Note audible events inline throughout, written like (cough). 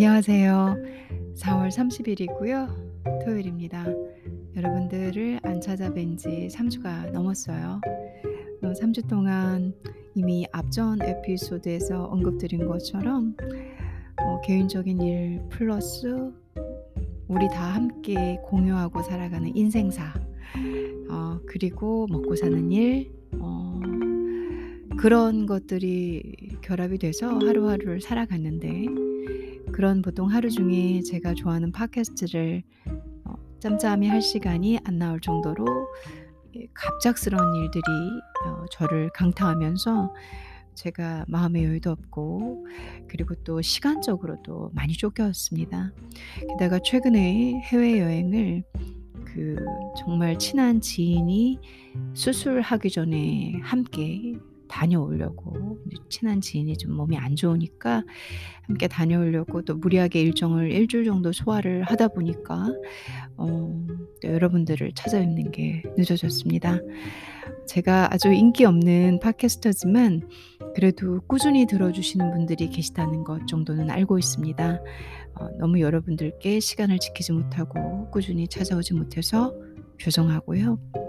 안녕하세요. 4월 30 일이고요. 토요일입니다. 여러분들을 안 찾아뵌 지 3주가 넘었어요. 어 3주 동안 이미 앞전 에피소드에서 언급드린 것처럼 어 개인적인 일 플러스 우리 다 함께 공유하고 살아가는 인생사 어 그리고 먹고 사는 일 어 그런 것들이 결합이 돼서 하루하루를 살아갔는데 그런 보통 하루 중에 제가 좋아하는 팟캐스트를 어 짬짬이 할 시간이 안 나올 정도로 예 갑작스러운 일들이 어 저를 강타하면서 제가 마음의 여유도 없고 그리고 또 시간적으로도 많이 쫓겼습니다. 게다가 최근에 해외 여행을 그 정말 친한 지인이 수술하기 전에 함께 다녀오려고 친한 지인이 좀 몸이 안 좋으니까 함께 다녀오려고 또 무리하게 일정을 1 주일 정도 소화를 하다 보니까 어 또 여러분들을 찾아뵙는 게 늦어졌습니다. 제가 아주 인기 없는 팟캐스터지만 그래도 꾸준히 들어주시는 분들이 계시다는 것 정도는 알고 있습니다. 어 너무 여러분들께 시간을 지키지 못하고 꾸준히 찾아오지 못해서 죄송하고요.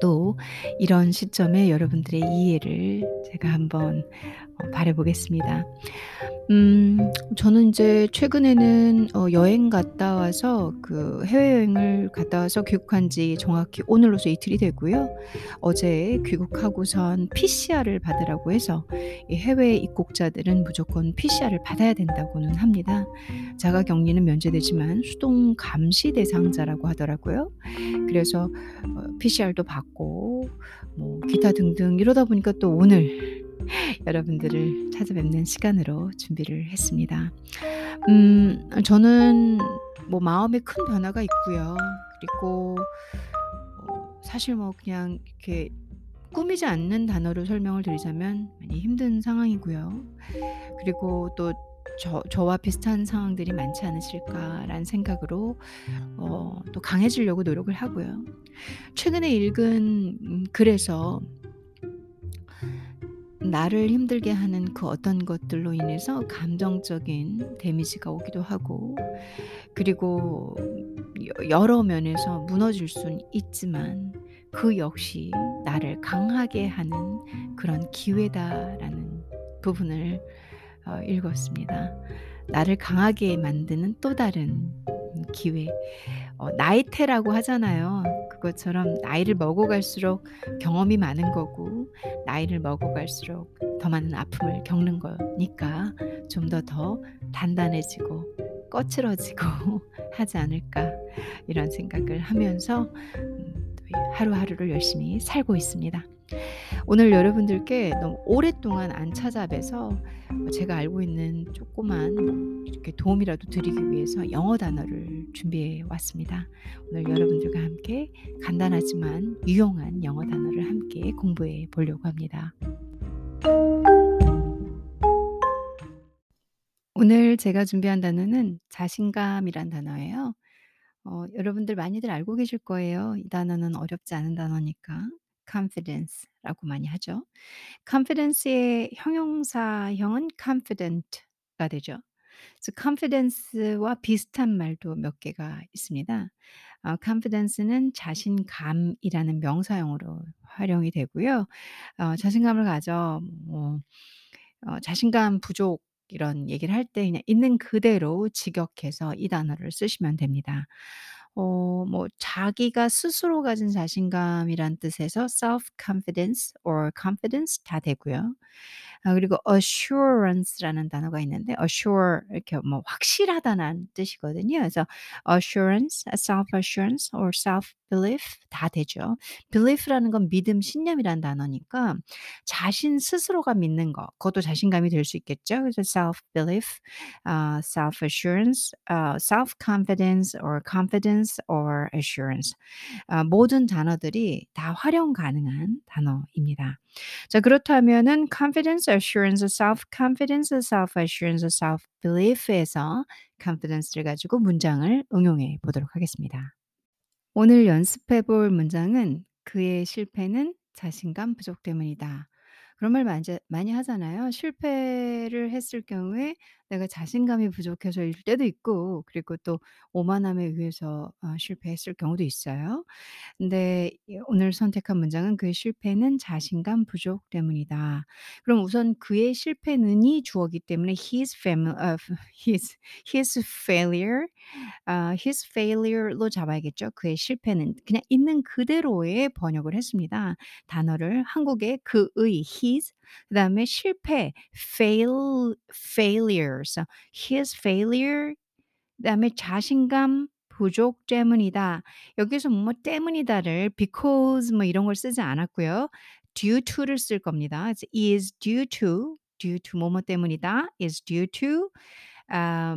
또 이런 시점에 여러분들의 이해를 제가 한번 어 바라 보겠습니다. 음 저는 인제 최근에는 어 여행 갔다 와서 그 해외여행을 갔다 와서 귀국한 지 정확히 오늘로써 이틀이 되고요. 어제 귀국하고선 PCR을 받으라고 해서 이 해외 입국자들은 무조건 PCR을 받아야 된다고는 합니다. 자가 격리는 면제되지만 수동 감시 대상자라고 하더라고요. 그래서 어 PCR 도 받고 뭐 기타 등등 이러다 보니까 또 오늘 (laughs) 여러분들을 찾아뵙는 시간으로 준비를 했습니다. 음 저는 뭐 마음에 큰 변화가 있고요. 그리고 어 사실 뭐 그냥 이렇게 꾸미지 않는 단어로 설명을 드리자면 많이 힘든 상황이고요. 그리고 또 저 '저와 비슷한 상황들이 많지 않으실까.'라는 생각으로 어 또 강해지려고 노력을 하고요. 최근에 읽은 음 글에서 나를 힘들게 하는 그 어떤 것들로 인해서 감정적인 데미지가 오기도 하고 그리고 여 여러 면에서 무너질 순 있지만 그 역시 '나를 강하게 하는 그런 기회다.'라는 부분을 어 읽었습니다. 나를 강하게 만드는 또 다른 음 기회. 어 나이테라고 하잖아요. 그것처럼 나이를 먹어갈수록 경험이 많은 거고 나이를 먹어갈수록 더 많은 아픔을 겪는 거니까 '좀 더더 단단해지고 거칠어지고 (laughs) 하지 않을까.' 이런 생각을 하면서 음 하루하루를 열심히 살고 있습니다. 오늘 여러분들께 너무 오랫동안 안 찾아뵈서 어 제가 알고 있는 조그만 뭐 이렇게 도움이라도 드리기 위해서 영어 단어를 준비해 왔습니다. 오늘 여러분들과 함께 간단하지만 유용한 영어 단어를 함께 공부해 보려고 합니다. 오늘 제가 준비한 단어는 자신감이란 단어예요. 어 여러분들 많이들 알고 계실 거예요. 이 단어는 어렵지 않은 단어니까. Confidence라고 많이 하죠. confidence의 형용사형은 confident가 되죠. 그래서 confidence와 비슷한 말도 몇 개가 있습니다. 어 confidence는 자신감이라는 명사형으로 활용이 되고요. 어 자신감을 가져 뭐 어 자신감 부족 이런 얘기를 할 때 그냥 있는 그대로 직역해서 이 단어를 쓰시면 됩니다. 어 뭐 자기가 스스로 가진 자신감이란 뜻에서 self-confidence or confidence 다 되고요. 아 그리고 assurance라는 단어가 있는데 assure 이렇게 뭐 확실하다는 뜻이거든요. 그래서 assurance, self-assurance or self-belief 다 되죠. belief라는 건 믿음, 신념이라는 단어니까 자신 스스로가 믿는 거 그것도 자신감이 될 수 있겠죠. 그래서 self-belief, 아 self-assurance, 아 self-confidence or confidence or assurance 아 모든 단어들이 다 활용 가능한 단어입니다. 자 그렇다면은 confidence, assurance, self-confidence, self-assurance, self-belief에서 confidence를 가지고 문장을 응용해 보도록 하겠습니다. 오늘 연습해 볼 문장은 "그의 실패는 자신감 부족 때문이다." 그런 말 많이 많이 하잖아요. 실패를 했을 경우에 내가 자신감이 부족해서일 때도 있고 그리고 또 오만함에 의해서 어 실패했을 경우도 있어요. 근데 이 오늘 선택한 문장은 "그의 실패는 자신감 부족 때문이다." 그럼 우선 그의 실패는이 주어기 때문에 his fami 어 his his failure 아 his failure로 잡아야겠죠. 그의 실패는 그냥 있는 그대로의 번역을 했습니다. 단어를 한국의 그의 his 그다음에 실패 fail failures his failure 그다음에 자신감 부족 때문이다. 여기서 뭐뭐 때문이다를 because 뭐 이런 걸 쓰지 않았고요. due to를 쓸 겁니다. 그래서 is due to due to 뭐뭐 때문이다 is due to 아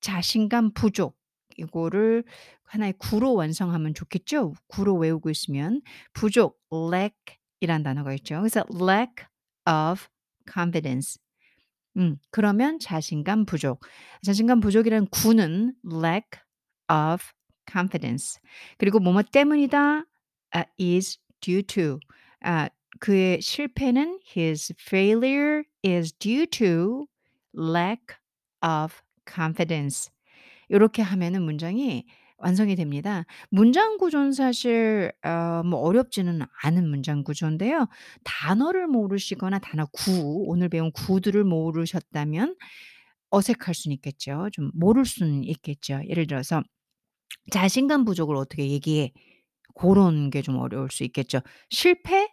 자신감 부족 이거를 하나의 구로 완성하면 좋겠죠? 구로 외우고 있으면 부족 lack 이란 단어가 있죠. 그래서 lack of confidence 음 그러면 자신감 부족. 자신감 부족이라는 구는 lack of confidence 그리고 뭐뭐 때문이다 아 is due to 아 그의 실패는 his failure is due to lack of confidence. 요렇게 하면은 문장이 완성이 됩니다. 문장 구조는 사실 어 뭐 어렵지는 않은 문장 구조인데요. 단어를 모르시거나 단어 구 오늘 배운 구들을 모르셨다면 어색할 수는 있겠죠. 좀 모를 수는 있겠죠. 예를 들어서 자신감 부족을 어떻게 얘기해? 고런 게 좀 어려울 수 있겠죠. 실패?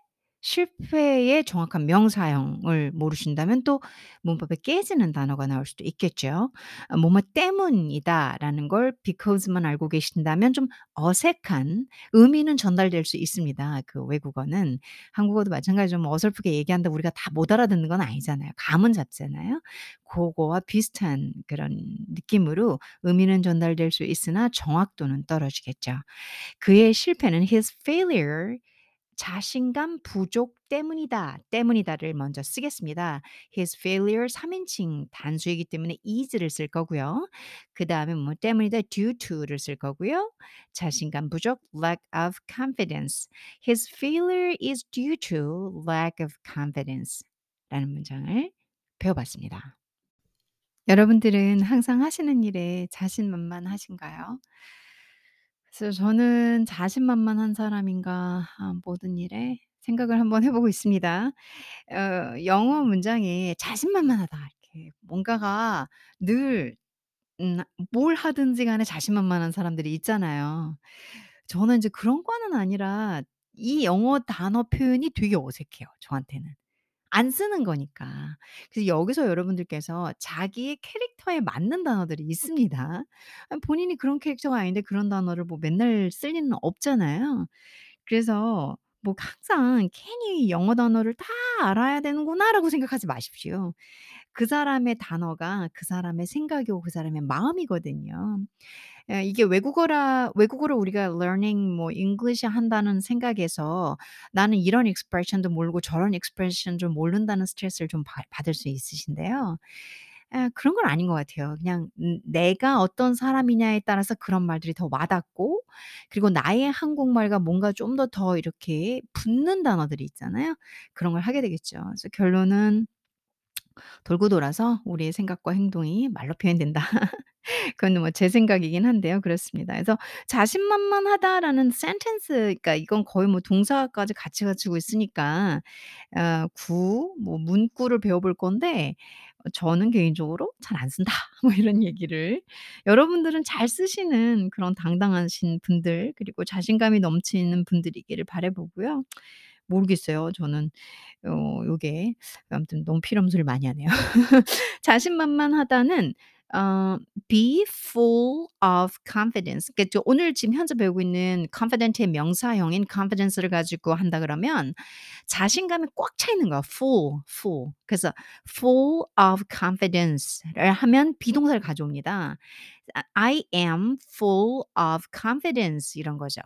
실패의 정확한 명사형을 모르신다면 또 문법에 깨지는 단어가 나올 수도 있겠죠. 아 "뭐뭐 때문이다."라는 걸 because만 알고 계신다면 좀 어색한 의미는 전달될 수 있습니다, 그 외국어는. 한국어도 마찬가지로 뭐 어설프게 얘기한다고 우리가 다 못 알아듣는 건 아니잖아요. 감은 잡잖아요. 고거와 비슷한 그런 느낌으로 의미는 전달될 수 있으나 정확도는 떨어지겠죠. 그의 실패는 his failure 자신감 부족 때문이다. 때문이다를 먼저 쓰겠습니다. his failure 3 인칭 단수이기 때문에 is를 쓸 거고요. 그 다음에 뭐 때문이다 due to를 쓸 거고요. 자신감 부족 lack of confidence. His failure is due to lack of confidence 라는 문장을 배워봤습니다. 여러분들은 항상 하시는 일에 자신만만하신가요? 그래서 저는 자신만만한 사람인가 아 모든 일에 생각을 한번 해 보고 있습니다. 어 영어 문장에 자신만만하다 이렇게 뭔가가 늘 음 뭘 하든지 간에 자신만만한 사람들이 있잖아요. 저는 인제 그런 거는 아니라 이 영어 단어 표현이 되게 어색해요 저한테는. 안 쓰는 거니까. 그래서 여기서 여러분들께서 자기의 캐릭터에 맞는 단어들이 있습니다. 아 본인이 그런 캐릭터가 아닌데 그런 단어를 뭐 맨날 쓸 리는 없잖아요. 그래서 뭐 항상 '괜히 영어 단어를 다 알아야 되는구나.'라고 생각하지 마십시오. 그 사람의 단어가 그 사람의 생각이고 그 사람의 마음이거든요. 예 이게 외국어라 외국어를 우리가 learning 뭐 English 한다는 생각에서 나는 이런 expression도 모르고 저런 expression도 모른다는 스트레스를 좀 받 받을 수 있으신데요. 예 그런 건 아닌 것 같아요. 그냥 음 내가 어떤 사람이냐에 따라서 그런 말들이 더 와닿고 그리고 나의 한국말과 뭔가 좀 더 더 이렇게 붙는 단어들이 있잖아요. 그런 걸 하게 되겠죠. 그래서 결론은 돌고 돌아서 우리의 생각과 행동이 말로 표현된다. (laughs) 그건 뭐 제 생각이긴 한데요. 그렇습니다. 그래서 자신만만하다라는 센텐스 그러니까 이건 거의 뭐 동사까지 같이 가지고 있으니까 어 구 뭐 문구를 배워볼 건데 어 저는 개인적으로 '잘 안 쓴다.' (laughs) 뭐 이런 얘기를 여러분들은 잘 쓰시는 그런 당당하신 분들 그리고 자신감이 넘치는 분들이기를 바라 보고요. 모르겠어요. 저는 어 요게 아무튼 너무 소리를 많이 하네요. (laughs) 자신만만하다는 어 be full of confidence 그러니까 저 오늘 지금 현재 배우고 있는 confident의 명사형인 confidence를 가지고 한다 그러면 자신감이 꽉 차 있는 거야. full, full. 그래서 full of confidence를 하면 비동사를 가져옵니다. 아 I am full of confidence 이런 거죠.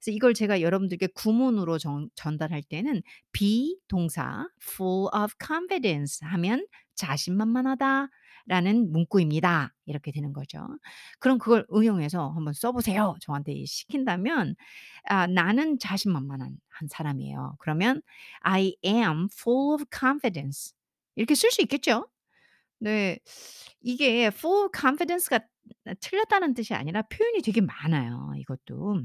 그래서 이걸 제가 여러분들께 구문으로 전 전달할 때는 비동사 full of confidence 하면 "자신만만하다." 라는 문구입니다. 이렇게 되는 거죠. 그럼 그걸 응용해서 "한번 써 보세요." 저한테 시킨다면 아 "나는 자신만만한 한 사람이에요." 그러면 "I am full of confidence." 이렇게 쓸 수 있겠죠? 네. 이게 full confidence가 아 틀렸다는 뜻이 아니라 표현이 되게 많아요 이것도.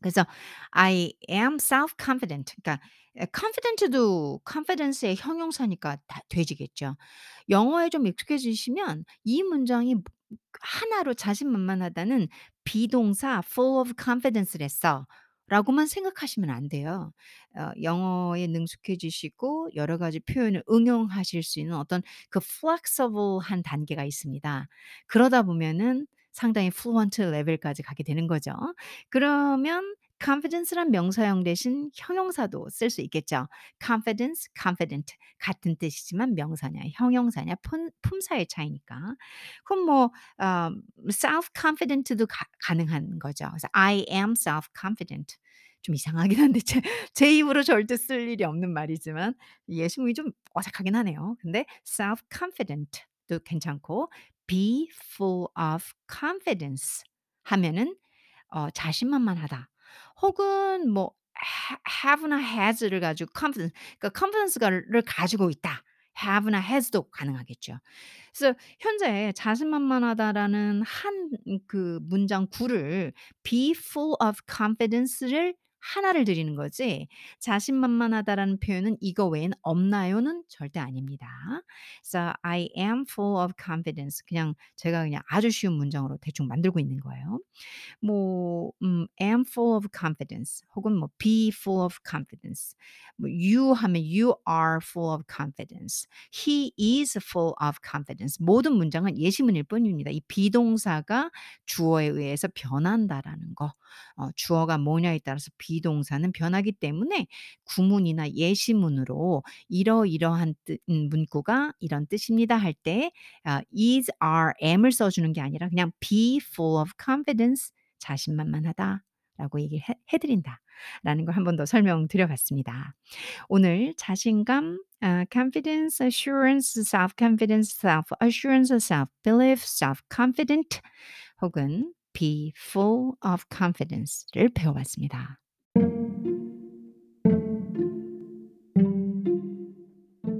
그래서 I am self confident 그러니까 에 confident도 confidence의 형용사니까 다 돼지겠죠. 영어에 좀 익숙해지시면 이 문장이 뭐 하나로 자신만만하다는 비동사 full of confidence랬어라고만 생각하시면 안 돼요. 어 영어에 능숙해지시고 여러 가지 표현을 응용하실 수 있는 어떤 그 flexible한 단계가 있습니다. 그러다 보면은 상당히 fluent 레벨까지 가게 되는 거죠. 그러면 confidence란 명사형 대신 형용사도 쓸 수 있겠죠. confidence, confident 같은 뜻이지만 명사냐 형용사냐 품 품사의 차이니까. 그럼 뭐 어 self confident도 가 가능한 거죠. 그래서 I am self confident. 좀 이상하긴 한데 제 제 입으로 절대 쓸 일이 없는 말이지만 예시문이 좀 어색하긴 하네요. 근데 self confident도 괜찮고 be full of confidence 하면은 어 자신만만하다. 혹은 뭐 ha have나 has를 가지고 confidence 그러니까 confidence가를 가지고 있다. have나 has도 가능하겠죠. 그래서 현재 자신만만하다라는 한 그 문장 구를 be full of confidence를 하나를 들이는 거지 자신만만하다라는 표현은 "이거 외엔 없나요?"는 절대 아닙니다. 그래서 I am full of confidence 그냥 제가 그냥 아주 쉬운 문장으로 대충 만들고 있는 거예요. 뭐 음 am full of confidence 혹은 뭐 be full of confidence 뭐 you 하면 you are full of confidence. he is full of confidence. 모든 문장은 예시문일 뿐입니다. 이 비동사가 주어에 의해서 변한다라는 거. 어 주어가 뭐냐에 따라서 비 동사는 변하기 때문에 구문이나 예시문으로 이러이러한 뜻음 문구가 이런 뜻입니다 할때아 is, are, am을 써 주는 게 아니라 그냥 be full of confidence 자신만만하다 라고 얘기를 해 해 드린다 라는 걸 한 번 더 설명드려 봤습니다. 오늘 자신감 아 confidence, assurance, self confidence, self assurance, self belief, self confident 혹은 be full of confidence를 배워 봤습니다.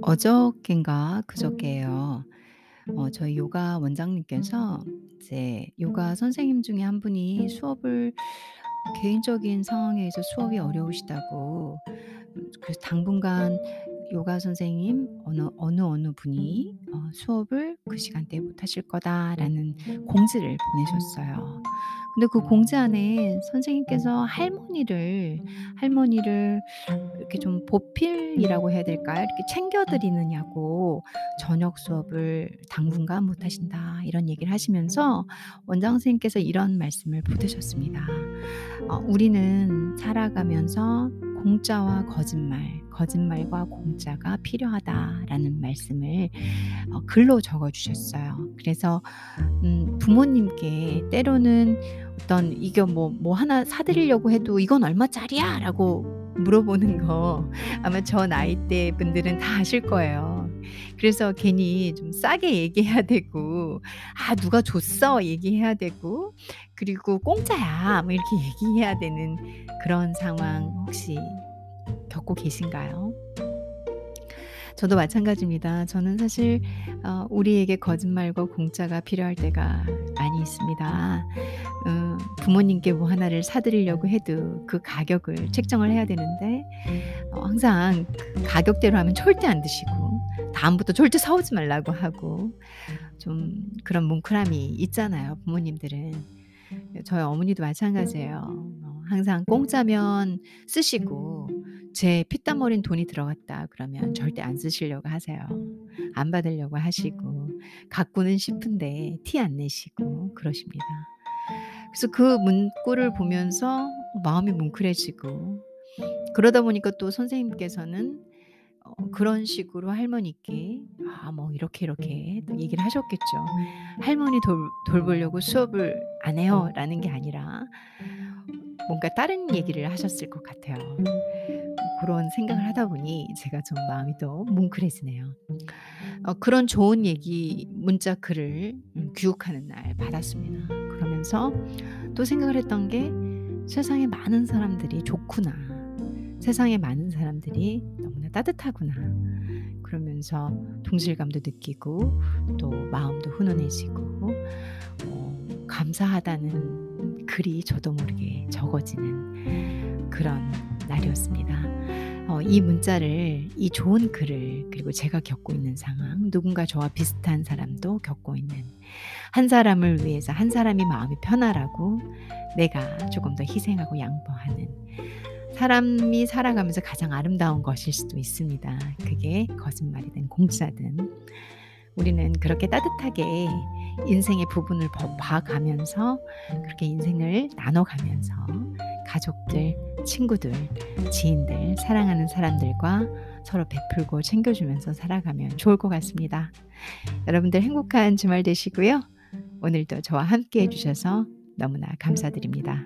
어저껜가 그저껜예요. 어 저희 요가 원장님께서 이제 요가 선생님 중에 한 분이 수업을 개인적인 상황에 서 수업이 어려우시다고 음 그래서 당분간 요가 선생님 어느 어느 어느 분이 어 "수업을 그 시간대에 못 하실 거다."라는 공지를 보내셨어요. 근데 그 공지 안에 선생님께서 할머니를 할머니를 이렇게 좀 보필이라고 해야 될까요? 이렇게 챙겨 드리느냐고 "저녁 수업을 당분간 못 하신다." 이런 얘기를 하시면서 원장 선생님께서 이런 말씀을 보태셨습니다. 어 "우리는 살아가면서 공짜와 거짓말, 거짓말과 공짜가 필요하다."라는 말씀을 어 글로 적어 주셨어요. 그래서 음 부모님께 때로는 어떤 이거 뭐뭐 하나 사 드리려고 해도 "이건 얼마짜리야?"라고 물어보는 거 아마 저 나이 대 분들은 다 아실 거예요. 그래서 괜히 좀 싸게 얘기해야 되고 "아 누가 줬어." 얘기해야 되고 그리고 "공짜야." 뭐 이렇게 얘기해야 되는 그런 상황 혹시 겪고 계신가요? 저도 마찬가지입니다. 저는 사실 어 우리에게 거짓말과 공짜가 필요할 때가 많이 있습니다. 음 부모님께 뭐 하나를 사 드리려고 해도 그 가격을 책정을 해야 되는데 어 항상 그 가격대로 하면 절대 안 드시고 다음부터 절대 사 오지 말라고 하고 좀 그런 뭉클함이 있잖아요 부모님들은. 예 저희 어머니도 마찬가지예요. 어 항상 공짜면 쓰시고 제 피땀 어린 돈이 들어갔다 그러면 절대 안 쓰시려고 하세요. 안 받으려고 하시고 갖고는 싶은데 티 안 내시고 그러십니다. 그래서 그 문구를 보면서 마음이 뭉클해지고 그러다 보니까 또 선생님께서는 어 그런 식으로 할머니께 아 뭐 이렇게 이렇게 또 얘기를 하셨겠죠. "할머니 돌 돌보려고 수업을 안 해요."라는 게 아니라 뭔가 다른 얘기를 하셨을 것 같아요. 고런 생각을 하다 보니 제가 좀 마음이 또 뭉클해지네요. 어 그런 좋은 얘기 문자 글을 음 귀국하는 날 받았습니다. 그러면서 또 생각을 했던 게 '세상에 많은 사람들이 좋구나. 세상에 많은 사람들이 너무나 따뜻하구나.' 그러면서 동질감도 느끼고 또 마음도 훈훈해지고 어 감사하다는 글이 저도 모르게 적어지는 그런 날이었습니다. 어 이 문자를 이 좋은 글을 그리고 제가 겪고 있는 상황 누군가 저와 비슷한 사람도 겪고 있는 한 사람을 위해서 한 사람이 마음이 편하라고 내가 조금 더 희생하고 양보하는 사람이 살아가면서 가장 아름다운 것일 수도 있습니다. 그게 거짓말이든 공짜든 우리는 그렇게 따뜻하게 인생의 부분을 봐가면서 그렇게 인생을 나눠가면서 가족들, 친구들, 지인들, 사랑하는 사람들과 서로 베풀고 챙겨주면서 살아가면 좋을 것 같습니다. 여러분들 행복한 주말 되시고요. 오늘도 저와 함께 해주셔서 너무나 감사드립니다.